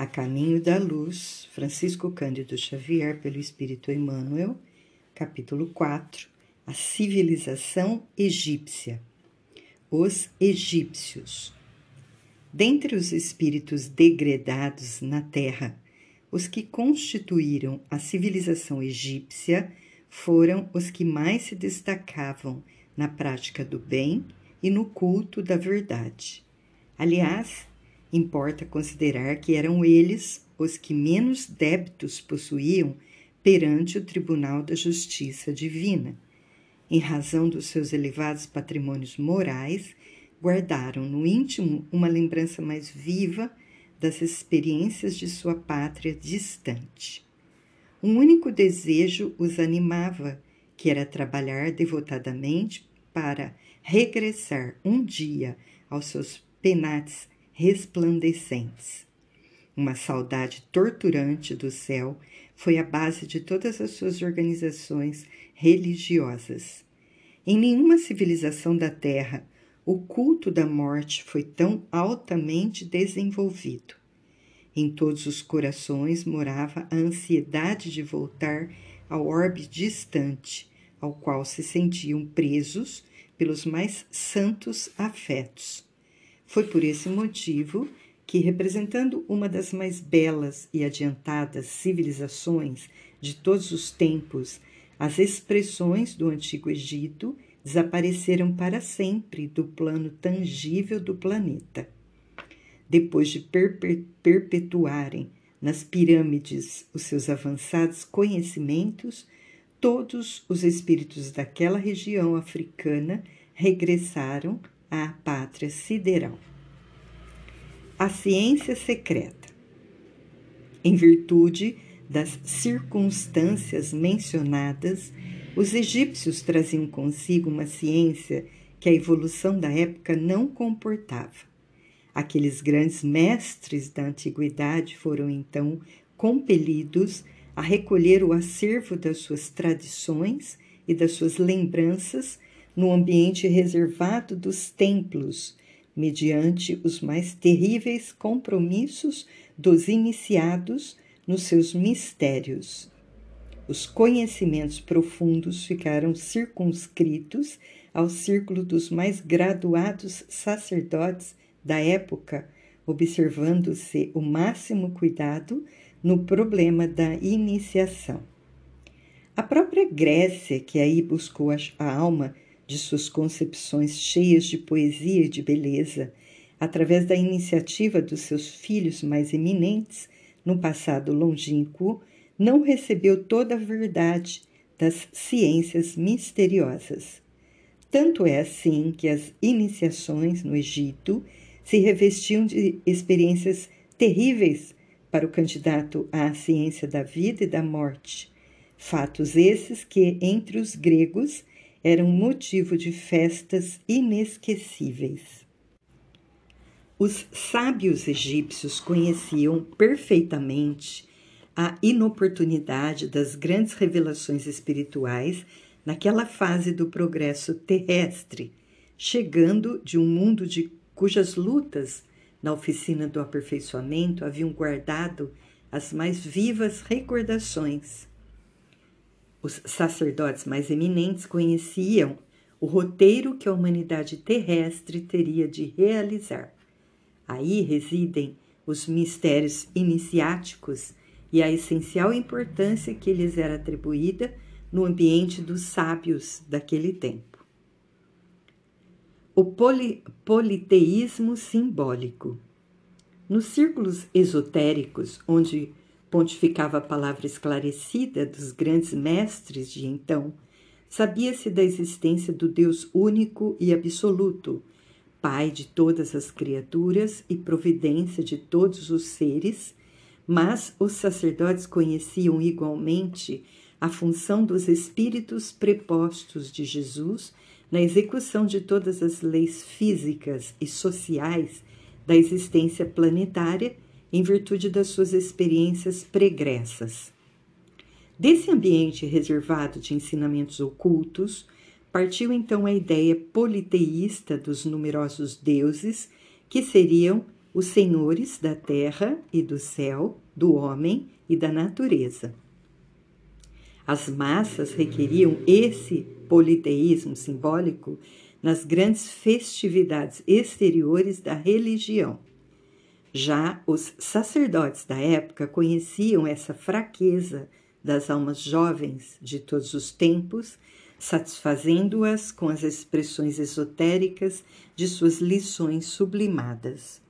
A Caminho da Luz, Francisco Cândido Xavier, pelo Espírito Emmanuel, capítulo 4, A Civilização Egípcia. Os egípcios. Dentre os espíritos degredados na Terra, os que constituíram a civilização egípcia foram os que mais se destacavam na prática do bem e no culto da verdade. Aliás, Importa considerar que eram eles os que menos débitos possuíam perante o Tribunal da Justiça Divina. Em razão dos seus elevados patrimônios morais, guardaram no íntimo uma lembrança mais viva das experiências de sua pátria distante. Um único desejo os animava, que era trabalhar devotadamente para regressar um dia aos seus penates resplandecentes. Uma saudade torturante do céu foi a base de todas as suas organizações religiosas. Em nenhuma civilização da Terra o culto da morte foi tão altamente desenvolvido. Em todos os corações morava a ansiedade de voltar ao orbe distante, ao qual se sentiam presos pelos mais santos afetos. Foi por esse motivo que, representando uma das mais belas e adiantadas civilizações de todos os tempos, as expressões do Antigo Egito desapareceram para sempre do plano tangível do planeta. Depois de perpetuarem nas pirâmides os seus avançados conhecimentos, todos os espíritos daquela região africana regressaram à pátria sideral. A ciência secreta. Em virtude das circunstâncias mencionadas, os egípcios traziam consigo uma ciência que a evolução da época não comportava. Aqueles grandes mestres da antiguidade foram então compelidos a recolher o acervo das suas tradições e das suas lembranças no ambiente reservado dos templos, mediante os mais terríveis compromissos dos iniciados nos seus mistérios. Os conhecimentos profundos ficaram circunscritos ao círculo dos mais graduados sacerdotes da época, observando-se o máximo cuidado no problema da iniciação. A própria Grécia, que aí buscou a alma de suas concepções cheias de poesia e de beleza, através da iniciativa dos seus filhos mais eminentes, no passado longínquo, não recebeu toda a verdade das ciências misteriosas. Tanto é assim que as iniciações no Egito se revestiam de experiências terríveis para o candidato à ciência da vida e da morte. Fatos esses que, entre os gregos, era um motivo de festas inesquecíveis. Os sábios egípcios conheciam perfeitamente a inoportunidade das grandes revelações espirituais naquela fase do progresso terrestre, chegando de um mundo de cujas lutas na oficina do aperfeiçoamento haviam guardado as mais vivas recordações os sacerdotes mais eminentes conheciam o roteiro que a humanidade terrestre teria de realizar. Aí residem os mistérios iniciáticos e a essencial importância que lhes era atribuída no ambiente dos sábios daquele tempo. O poli politeísmo simbólico. Nos círculos esotéricos, onde pontificava a palavra esclarecida dos grandes mestres de então, sabia-se da existência do Deus único e absoluto, Pai de todas as criaturas e providência de todos os seres, mas os sacerdotes conheciam igualmente a função dos espíritos prepostos de Jesus na execução de todas as leis físicas e sociais da existência planetária em virtude das suas experiências pregressas. Desse ambiente reservado de ensinamentos ocultos, partiu então a ideia politeísta dos numerosos deuses que seriam os senhores da terra e do céu, do homem e da natureza. As massas requeriam esse politeísmo simbólico nas grandes festividades exteriores da religião. Já os sacerdotes da época conheciam essa fraqueza das almas jovens de todos os tempos, satisfazendo-as com as expressões esotéricas de suas lições sublimadas.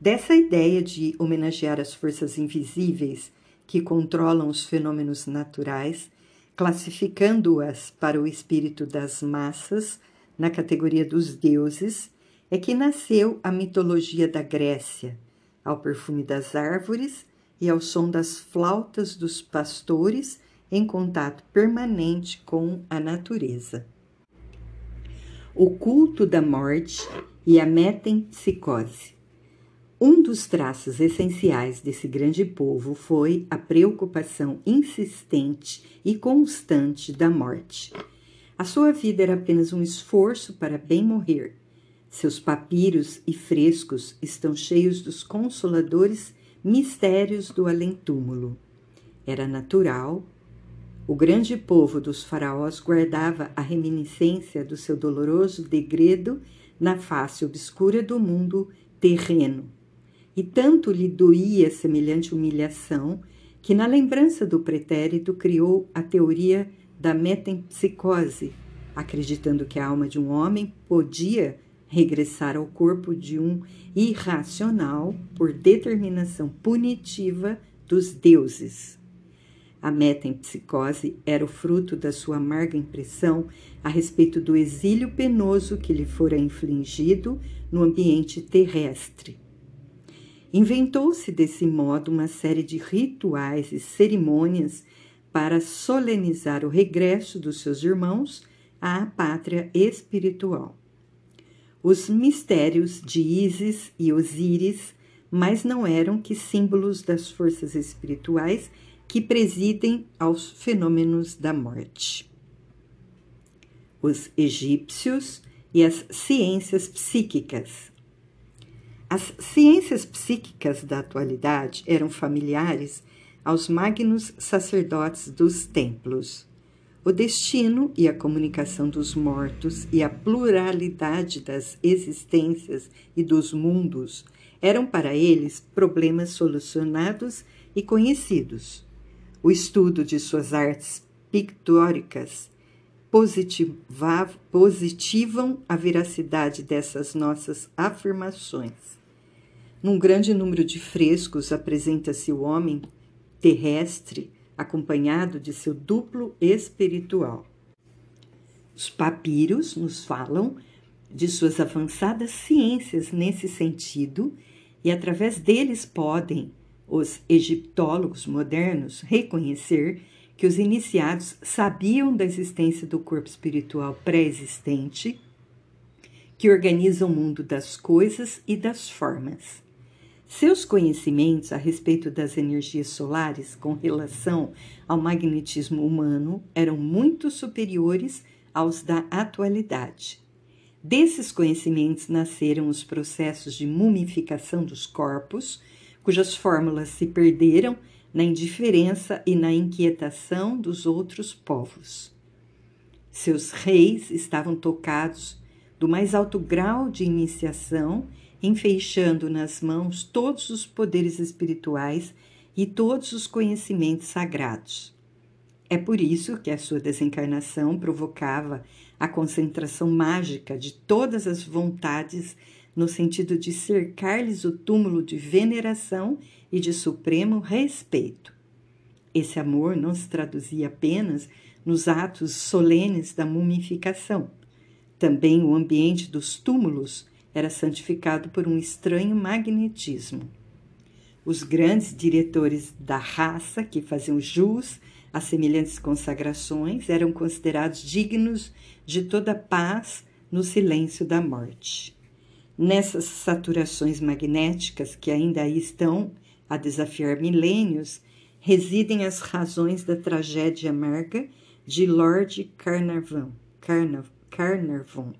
Dessa ideia de homenagear as forças invisíveis que controlam os fenômenos naturais, classificando-as para o espírito das massas na categoria dos deuses, é que nasceu a mitologia da Grécia, ao perfume das árvores e ao som das flautas dos pastores em contato permanente com a natureza. O culto da morte e a metempsicose. Um dos traços essenciais desse grande povo foi a preocupação insistente e constante da morte. A sua vida era apenas um esforço para bem morrer. Seus papiros e frescos estão cheios dos consoladores mistérios do além-túmulo. Era natural. O grande povo dos faraós guardava a reminiscência do seu doloroso degredo na face obscura do mundo terreno e tanto lhe doía semelhante humilhação que, na lembrança do pretérito, criou a teoria da metempsicose, acreditando que a alma de um homem podia regressar ao corpo de um irracional por determinação punitiva dos deuses. A metempsicose era o fruto da sua amarga impressão a respeito do exílio penoso que lhe fora infligido no ambiente terrestre Inventou-se desse modo uma série de rituais e cerimônias para solenizar o regresso dos seus irmãos à pátria espiritual. Os mistérios de Ísis e Osíris mas não eram que símbolos das forças espirituais que presidem aos fenômenos da morte. Os egípcios e as ciências psíquicas as ciências psíquicas da atualidade eram familiares aos magnos sacerdotes dos templos. O destino e a comunicação dos mortos e a pluralidade das existências e dos mundos eram para eles problemas solucionados e conhecidos. O estudo de suas artes pictóricas positivam a veracidade dessas nossas afirmações. Num grande número de frescos apresenta-se o homem terrestre acompanhado de seu duplo espiritual. Os papiros nos falam de suas avançadas ciências nesse sentido e através deles podem os egiptólogos modernos reconhecer que os iniciados sabiam da existência do corpo espiritual pré-existente que organiza o mundo das coisas e das formas. Seus conhecimentos a respeito das energias solares com relação ao magnetismo humano eram muito superiores aos da atualidade. Desses conhecimentos nasceram os processos de mumificação dos corpos, cujas fórmulas se perderam na indiferença e na inquietação dos outros povos. Seus reis estavam tocados do mais alto grau de iniciação enfeixando nas mãos todos os poderes espirituais e todos os conhecimentos sagrados. É por isso que a sua desencarnação provocava a concentração mágica de todas as vontades no sentido de cercar-lhes o túmulo de veneração e de supremo respeito. Esse amor não se traduzia apenas nos atos solenes da mumificação. Também o ambiente dos túmulos era santificado por um estranho magnetismo. Os grandes diretores da raça, que faziam jus a semelhantes consagrações, eram considerados dignos de toda paz no silêncio da morte. Nessas saturações magnéticas que ainda aí estão a desafiar milênios, residem as razões da tragédia amarga de Lord Carnarvon, Carnarvon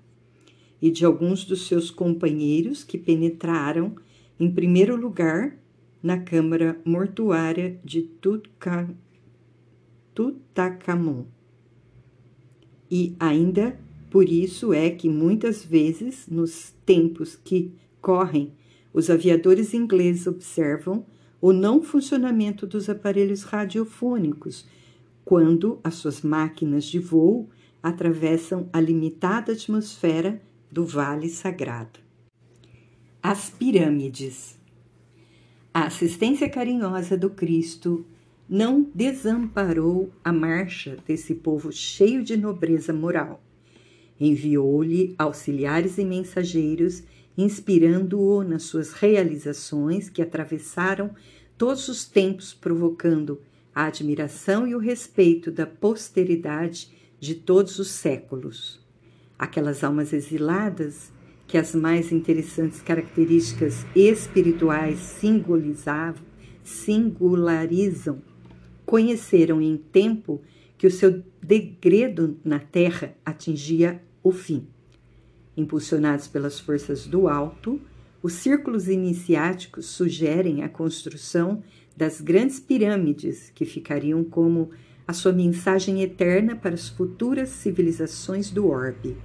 e de alguns dos seus companheiros que penetraram, em primeiro lugar, na câmara mortuária de Tutankhamon. E ainda por isso é que muitas vezes, nos tempos que correm, os aviadores ingleses observam o não funcionamento dos aparelhos radiofônicos quando as suas máquinas de voo atravessam a limitada atmosfera do Vale Sagrado. As pirâmides. A assistência carinhosa do Cristo não desamparou a marcha desse povo cheio de nobreza moral. Enviou-lhe auxiliares e mensageiros, inspirando-o nas suas realizações que atravessaram todos os tempos, provocando a admiração e o respeito da posteridade de todos os séculos aquelas almas exiladas que as mais interessantes características espirituais singularizam, conheceram em tempo que o seu degredo na terra atingia o fim. Impulsionados pelas forças do alto, os círculos iniciáticos sugerem a construção das grandes pirâmides que ficariam como a sua mensagem eterna para as futuras civilizações do orbe.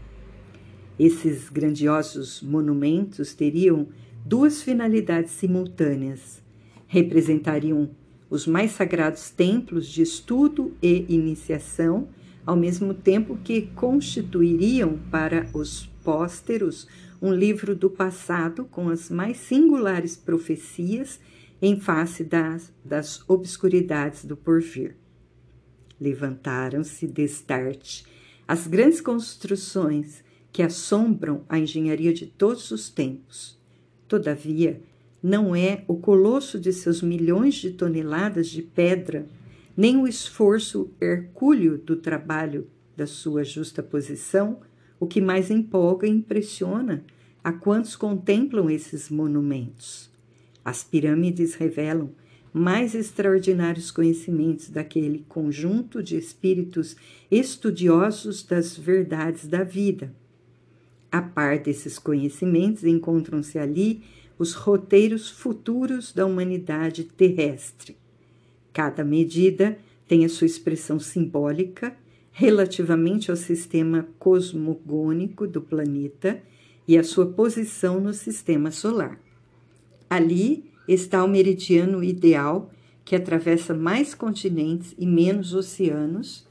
Esses grandiosos monumentos teriam duas finalidades simultâneas. Representariam os mais sagrados templos de estudo e iniciação, ao mesmo tempo que constituiriam para os pósteros um livro do passado com as mais singulares profecias em face das, das obscuridades do porvir. Levantaram-se destarte as grandes construções que assombram a engenharia de todos os tempos. Todavia, não é o colosso de seus milhões de toneladas de pedra, nem o esforço hercúleo do trabalho da sua justa posição o que mais empolga e impressiona a quantos contemplam esses monumentos. As pirâmides revelam mais extraordinários conhecimentos daquele conjunto de espíritos estudiosos das verdades da vida. A par desses conhecimentos, encontram-se ali os roteiros futuros da humanidade terrestre. Cada medida tem a sua expressão simbólica relativamente ao sistema cosmogônico do planeta e a sua posição no sistema solar. Ali está o meridiano ideal que atravessa mais continentes e menos oceanos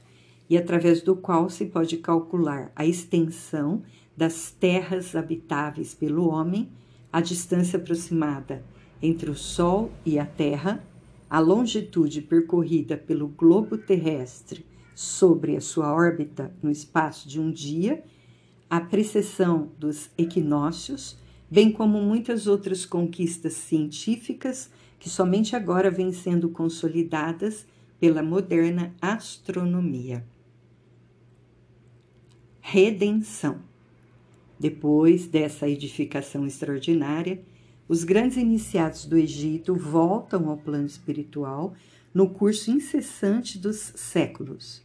e através do qual se pode calcular a extensão das terras habitáveis pelo homem, a distância aproximada entre o Sol e a Terra, a longitude percorrida pelo globo terrestre sobre a sua órbita no espaço de um dia, a precessão dos equinócios bem como muitas outras conquistas científicas que somente agora vêm sendo consolidadas pela moderna astronomia. Redenção. Depois dessa edificação extraordinária, os grandes iniciados do Egito voltam ao plano espiritual no curso incessante dos séculos.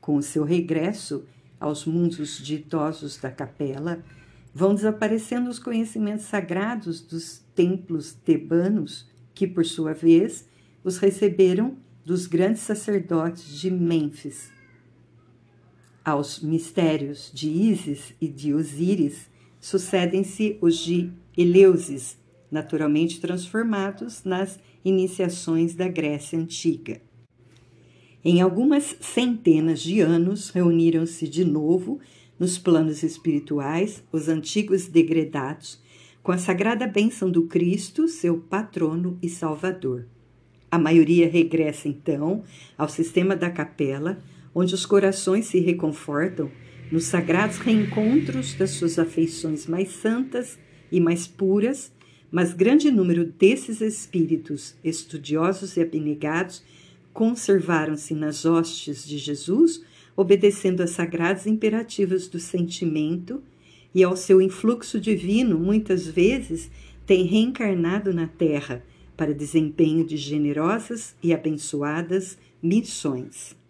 Com o seu regresso aos mundos ditosos da capela, Vão desaparecendo os conhecimentos sagrados dos templos tebanos, que, por sua vez, os receberam dos grandes sacerdotes de Mênfis. Aos mistérios de Ísis e de Osíris sucedem-se os de Eleusis, naturalmente transformados nas iniciações da Grécia Antiga. Em algumas centenas de anos, reuniram-se de novo nos planos espirituais, os antigos degredados, com a sagrada bênção do Cristo, seu patrono e salvador. A maioria regressa então ao sistema da capela, onde os corações se reconfortam nos sagrados reencontros das suas afeições mais santas e mais puras, mas grande número desses espíritos estudiosos e abnegados conservaram-se nas hostes de Jesus obedecendo às sagrados imperativos do sentimento e ao seu influxo divino, muitas vezes tem reencarnado na Terra para desempenho de generosas e abençoadas missões.